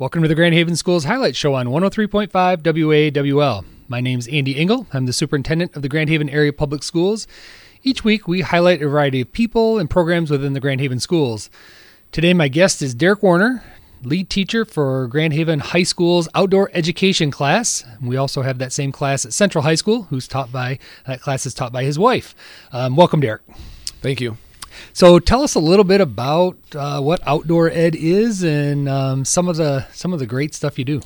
Welcome to the Grand Haven Schools Highlight Show on 103.5 WAWL. My name is Andy Ingall. I'm the superintendent of the Grand Haven Area Public Schools. Each week, we highlight a variety of people and programs within the Grand Haven schools. Today, my guest is Derek Warner, lead teacher for Grand Haven High School's outdoor education class. We also have that same class at Central High School, who's taught by that class is taught by his wife. Um, welcome, Derek. Thank you. So tell us a little bit about uh, what outdoor ed is and um, some of the some of the great stuff you do.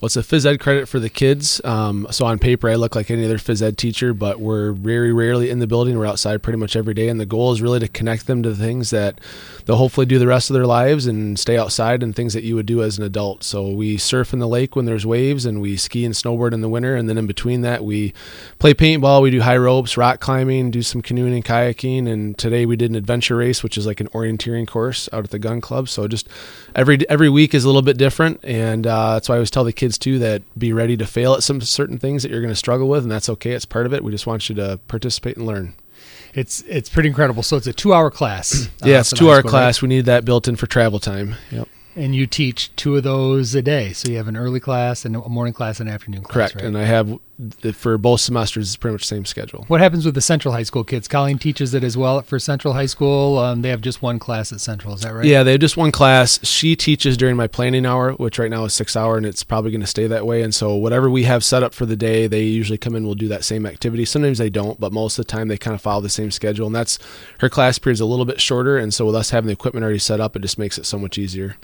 Well, a phys ed credit for the kids. Um, so on paper, I look like any other phys ed teacher, but we're very rarely in the building. We're outside pretty much every day, and the goal is really to connect them to the things that they'll hopefully do the rest of their lives and stay outside and things that you would do as an adult. So we surf in the lake when there's waves, and we ski and snowboard in the winter, and then in between that, we play paintball, we do high ropes, rock climbing, do some canoeing and kayaking, and today we did an adventure race, which is like an orienteering course out at the gun club. So just every every week is a little bit different, and uh, that's why I always tell the kids too that be ready to fail at some certain things that you're going to struggle with, and that's okay. It's part of it. We just want you to participate and learn. It's it's pretty incredible. So it's a two hour class. yeah, uh, it's two hour class. Right? We need that built in for travel time. Yep and you teach two of those a day. So you have an early class and a morning class and an afternoon class. Correct. Right? And I have for both semesters, it's pretty much the same schedule. What happens with the Central High School kids? Colleen teaches it as well for Central High School. Um, they have just one class at Central. Is that right? Yeah, they have just one class. She teaches during my planning hour, which right now is six hour, and it's probably going to stay that way. And so whatever we have set up for the day, they usually come in. We'll do that same activity. Sometimes they don't, but most of the time they kind of follow the same schedule. And that's her class period is a little bit shorter, and so with us having the equipment already set up, it just makes it so much easier.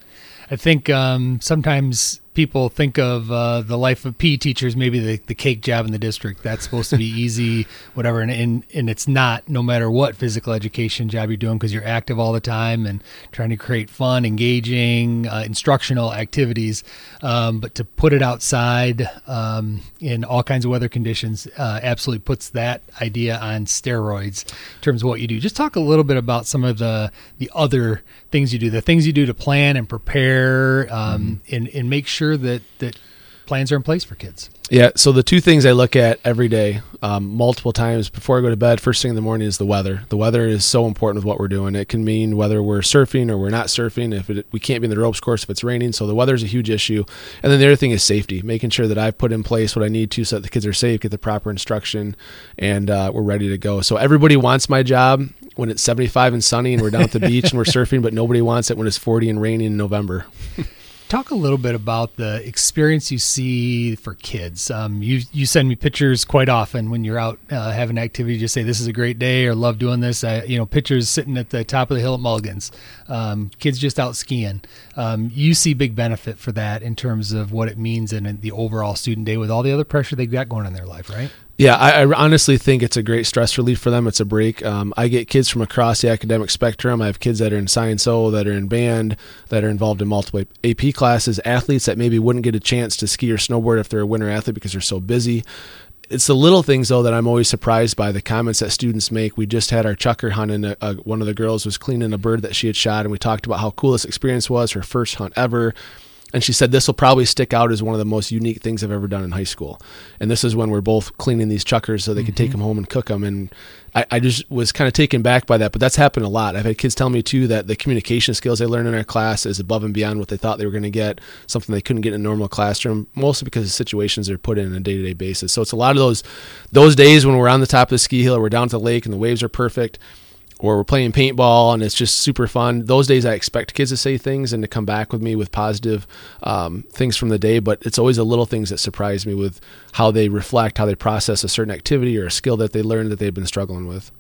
I think um, sometimes people think of uh, the life of PE teachers, maybe the, the cake job in the district. That's supposed to be easy, whatever. And, and, and it's not, no matter what physical education job you're doing, because you're active all the time and trying to create fun, engaging, uh, instructional activities. Um, but to put it outside um, in all kinds of weather conditions uh, absolutely puts that idea on steroids in terms of what you do. Just talk a little bit about some of the, the other things you do, the things you do to plan and prepare um, mm-hmm. and, and make sure sure that that plans are in place for kids. Yeah. So the two things I look at every day, um, multiple times before I go to bed, first thing in the morning is the weather. The weather is so important with what we're doing. It can mean whether we're surfing or we're not surfing. If it, we can't be in the ropes course if it's raining, so the weather is a huge issue. And then the other thing is safety, making sure that I've put in place what I need to so that the kids are safe, get the proper instruction, and uh, we're ready to go. So everybody wants my job when it's 75 and sunny and we're down at the beach and we're surfing, but nobody wants it when it's 40 and raining in November. Talk a little bit about the experience you see for kids. Um, you you send me pictures quite often when you're out uh, having activity. Just say this is a great day or love doing this. Uh, you know, pictures sitting at the top of the hill at Mulligan's. Um, kids just out skiing. Um, you see big benefit for that in terms of what it means in the overall student day with all the other pressure they've got going on in their life, right? Yeah, I, I, honestly think it's a great stress relief for them. It's a break. Um, I get kids from across the academic spectrum. I have kids that are in science O, that are in band, that are involved in multiple AP classes, athletes that maybe wouldn't get a chance to ski or snowboard if they're a winter athlete because they're so busy. It's the little things though that I'm always surprised by the comments that students make. We just had our chukar hunt, and a, a, one of the girls was cleaning a bird that she had shot, and we talked about how cool this experience was, her first hunt ever and she said, This will probably stick out as one of the most unique things I've ever done in high school. And this is when we're both cleaning these chukars so they mm-hmm. could take them home and cook them. And I, I just was kind of taken back by that. But that's happened a lot. I've had kids tell me, too, that the communication skills they learn in our class is above and beyond what they thought they were going to get, something they couldn't get in a normal classroom, mostly because of situations they're put in on a day to day basis. So it's a lot of those, those days when we're on the top of the ski hill or we're down at the lake and the waves are perfect or we're playing paintball and it's just super fun. Those days I expect kids to say things and to come back with me with positive um, things from the day, but it's always the little things that surprise me with how they reflect, how they process a certain activity or a skill that they learned that they've been struggling with.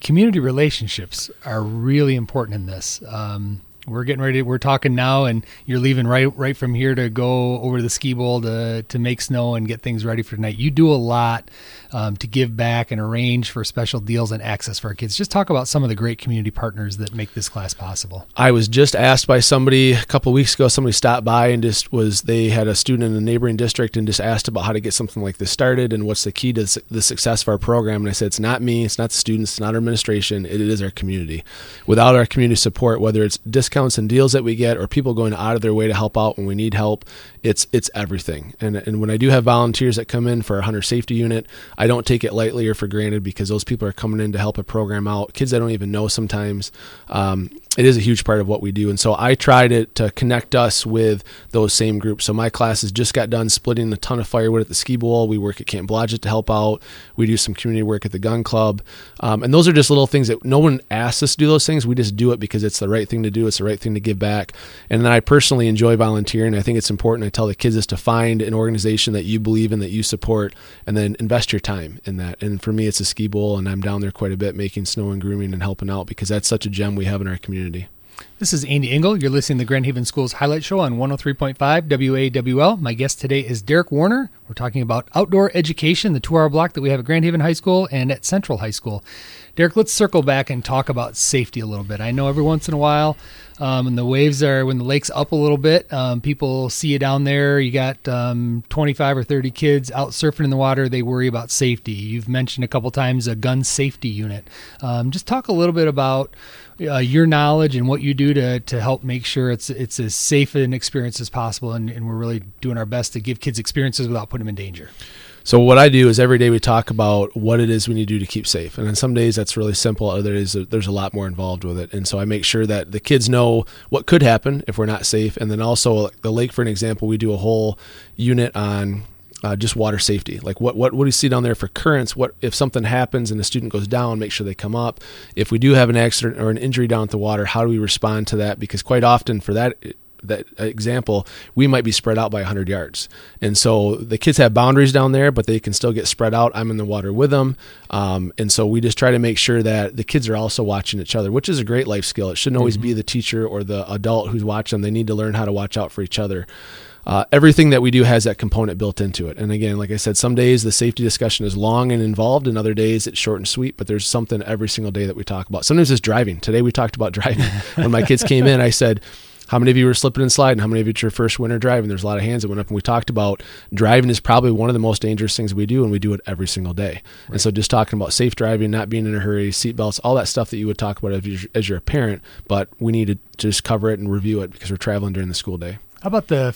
Community relationships are really important in this. Um, we're getting ready. We're talking now, and you're leaving right right from here to go over to the ski bowl to to make snow and get things ready for tonight. You do a lot um, to give back and arrange for special deals and access for our kids. Just talk about some of the great community partners that make this class possible. I was just asked by somebody a couple weeks ago. Somebody stopped by and just was they had a student in a neighboring district and just asked about how to get something like this started and what's the key to the success of our program. And I said it's not me, it's not the students, it's not our administration, it is our community. Without our community support, whether it's discounts discounts and deals that we get or people going out of their way to help out when we need help it's it's everything. And and when i do have volunteers that come in for a hunter safety unit i don't take it lightly or for granted because those people are coming in to help a program out. Kids i don't even know sometimes um, it is a huge part of what we do. And so I try to, to connect us with those same groups. So my classes just got done splitting a ton of firewood at the ski bowl. We work at Camp Blodgett to help out. We do some community work at the gun club. Um, and those are just little things that no one asks us to do those things. We just do it because it's the right thing to do. It's the right thing to give back. And then I personally enjoy volunteering. I think it's important. I tell the kids is to find an organization that you believe in, that you support, and then invest your time in that. And for me, it's a ski bowl, and I'm down there quite a bit making snow and grooming and helping out because that's such a gem we have in our community community. This is Andy Ingall. You're listening to the Grand Haven Schools Highlight Show on 103.5 WAWL. My guest today is Derek Warner. We're talking about outdoor education, the two hour block that we have at Grand Haven High School and at Central High School. Derek, let's circle back and talk about safety a little bit. I know every once in a while, um, when the waves are, when the lake's up a little bit, um, people see you down there. You got um, 25 or 30 kids out surfing in the water. They worry about safety. You've mentioned a couple times a gun safety unit. Um, just talk a little bit about uh, your knowledge and what you do to, to help make sure it's it's as safe an experience as possible, and, and we're really doing our best to give kids experiences without putting them in danger. So what I do is every day we talk about what it is we need to do to keep safe, and then some days that's really simple. Other days there's a lot more involved with it, and so I make sure that the kids know what could happen if we're not safe, and then also the lake, for an example, we do a whole unit on uh, just water safety. Like what, what what do you see down there for currents? What if something happens and a student goes down? Make sure they come up. If we do have an accident or an injury down at the water, how do we respond to that? Because quite often for that that example, we might be spread out by 100 yards. And so the kids have boundaries down there, but they can still get spread out. I'm in the water with them. Um, and so we just try to make sure that the kids are also watching each other, which is a great life skill. It shouldn't always mm-hmm. be the teacher or the adult who's watching them. They need to learn how to watch out for each other uh, everything that we do has that component built into it. And again, like I said, some days the safety discussion is long and involved, and other days it's short and sweet. But there's something every single day that we talk about. Sometimes it's driving. Today we talked about driving. when my kids came in, I said, how many of you were slipping and sliding? How many of you it's your first winter driving? There's a lot of hands that went up, and we talked about driving is probably one of the most dangerous things we do, and we do it every single day. Right. And so, just talking about safe driving, not being in a hurry, seatbelts, all that stuff that you would talk about as you're, as you're a parent, but we need to just cover it and review it because we're traveling during the school day. How about the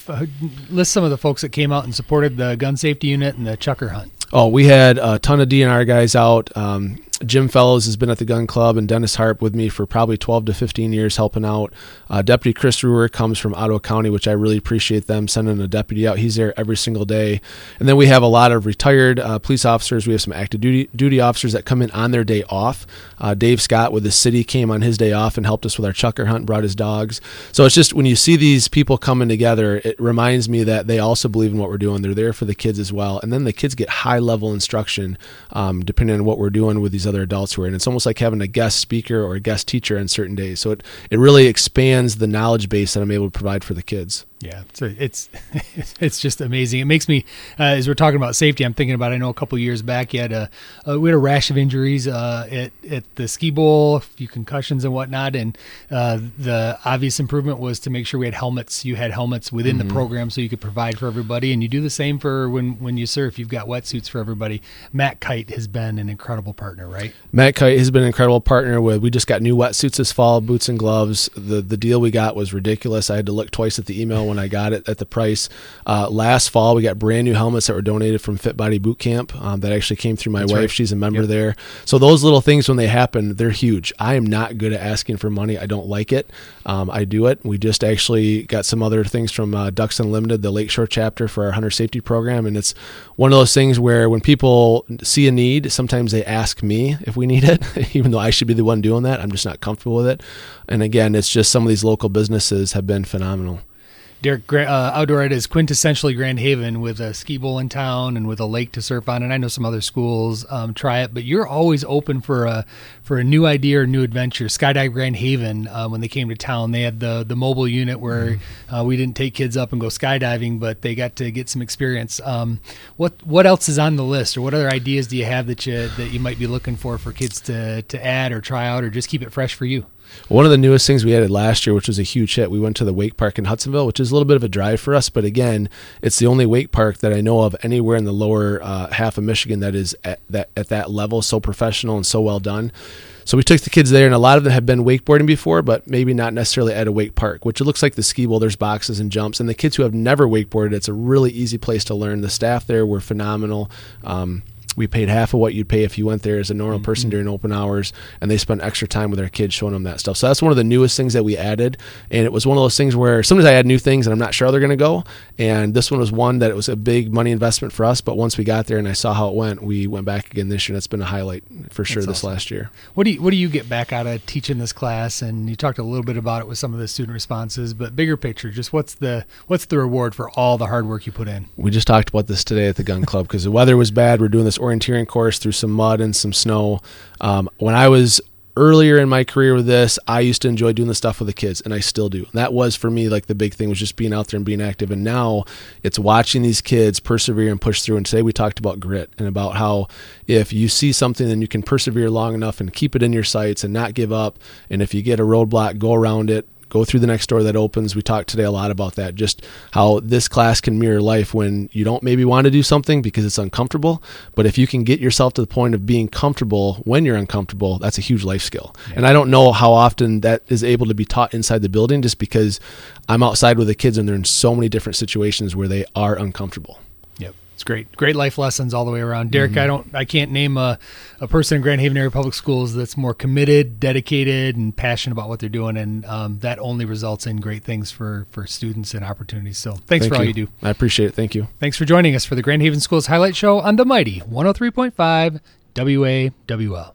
list some of the folks that came out and supported the gun safety unit and the chukar hunt? Oh, we had a ton of DNR guys out. Um, Jim Fellows has been at the gun club and Dennis Harp with me for probably 12 to 15 years helping out. Uh, deputy Chris Ruhr comes from Ottawa County, which I really appreciate them sending a deputy out. He's there every single day. And then we have a lot of retired uh, police officers. We have some active duty, duty officers that come in on their day off. Uh, Dave Scott with the city came on his day off and helped us with our chukar hunt, brought his dogs. So it's just when you see these people coming together, it reminds me that they also believe in what we're doing. They're there for the kids as well. And then the kids get high level instruction um, depending on what we're doing with these other adults who are in. It's almost like having a guest speaker or a guest teacher on certain days. So it, it really expands the knowledge base that I'm able to provide for the kids. Yeah, so it's it's just amazing. It makes me, uh, as we're talking about safety, I'm thinking about. I know a couple years back, you had a uh, we had a rash of injuries uh, at at the ski bowl, a few concussions and whatnot, and uh, the obvious improvement was to make sure we had helmets. You had helmets within mm-hmm. the program, so you could provide for everybody, and you do the same for when when you surf. You've got wetsuits for everybody. Matt Kite has been an incredible partner, right? Matt Kite has been an incredible partner. With we just got new wetsuits this fall, boots and gloves. The the deal we got was ridiculous. I had to look twice at the email when I got it at the price. Uh, last fall, we got brand new helmets that were donated from Fit Body Boot Camp um, that actually came through my That's wife. Right. She's a member yep. there. So those little things, when they happen, they're huge. I am not good at asking for money. I don't like it. Um, I do it. We just actually got some other things from uh, Ducks Unlimited, the Lakeshore chapter for our hunter safety program. And it's one of those things where when people see a need, sometimes they ask me if we need it, even though I should be the one doing that. I'm just not comfortable with it. And again, it's just some of these local businesses have been phenomenal. Derek uh, Outdoor Ed is quintessentially Grand Haven with a ski bowl in town and with a lake to surf on. And I know some other schools um, try it, but you're always open for a for a new idea or new adventure. Skydive Grand Haven, uh, when they came to town, they had the the mobile unit where mm-hmm. uh, we didn't take kids up and go skydiving, but they got to get some experience. Um, what what else is on the list, or what other ideas do you have that you that you might be looking for for kids to to add or try out, or just keep it fresh for you? One of the newest things we added last year, which was a huge hit, we went to the wake park in Hudsonville, which is a little bit of a drive for us. But again, it's the only wake park that I know of anywhere in the lower uh, half of Michigan that is at that at that level, so professional and so well done. So we took the kids there, and a lot of them have been wakeboarding before, but maybe not necessarily at a wake park, which it looks like the ski bowl. There's boxes and jumps, and the kids who have never wakeboarded, it's a really easy place to learn. The staff there were phenomenal. Um, we paid half of what you'd pay if you went there as a normal person Mhm. during open hours, and they spent extra time with their kids showing them that stuff. So that's one of the newest things that we added, and it was one of those things where sometimes I add new things and I'm not sure how they're going to go, and this one was one that it was a big money investment for us. But once we got there and I saw how it went, we went back again this year. That's been a highlight for sure That's this awesome. last year. What do you what do you get back out of teaching this class? And you talked a little bit about it with some of the student responses, but bigger picture, just what's the what's the reward for all the hard work you put in? We just talked about this today at the gun club because the weather was bad. We're doing this orienteering course through some mud and some snow. Um, when I was earlier in my career with this, I used to enjoy doing the stuff with the kids, and I still do. That was for me like the big thing was just being out there and being active. And now it's watching these kids persevere and push through. And today we talked about grit and about how if you see something, then you can persevere long enough and keep it in your sights and not give up. And if you get a roadblock, go around it go through the next door that opens. We talked today a lot about that, just how this class can mirror life when you don't maybe want to do something because it's uncomfortable. But if you can get yourself to the point of being comfortable when you're uncomfortable, that's a huge life skill. And I don't know how often that is able to be taught inside the building just because I'm outside with the kids and they're in so many different situations where they are uncomfortable. It's great. Great life lessons all the way around. Derek, I don't I can't name a, a person in Grand Haven Area Public Schools that's more committed, dedicated, and passionate about what they're doing. And um, that only results in great things for, for students and opportunities. So thanks Thank for all you do. I appreciate it. Thank you. Thanks for joining us for the Grand Haven Schools Highlight Show on the Mighty 103.5 WAWL.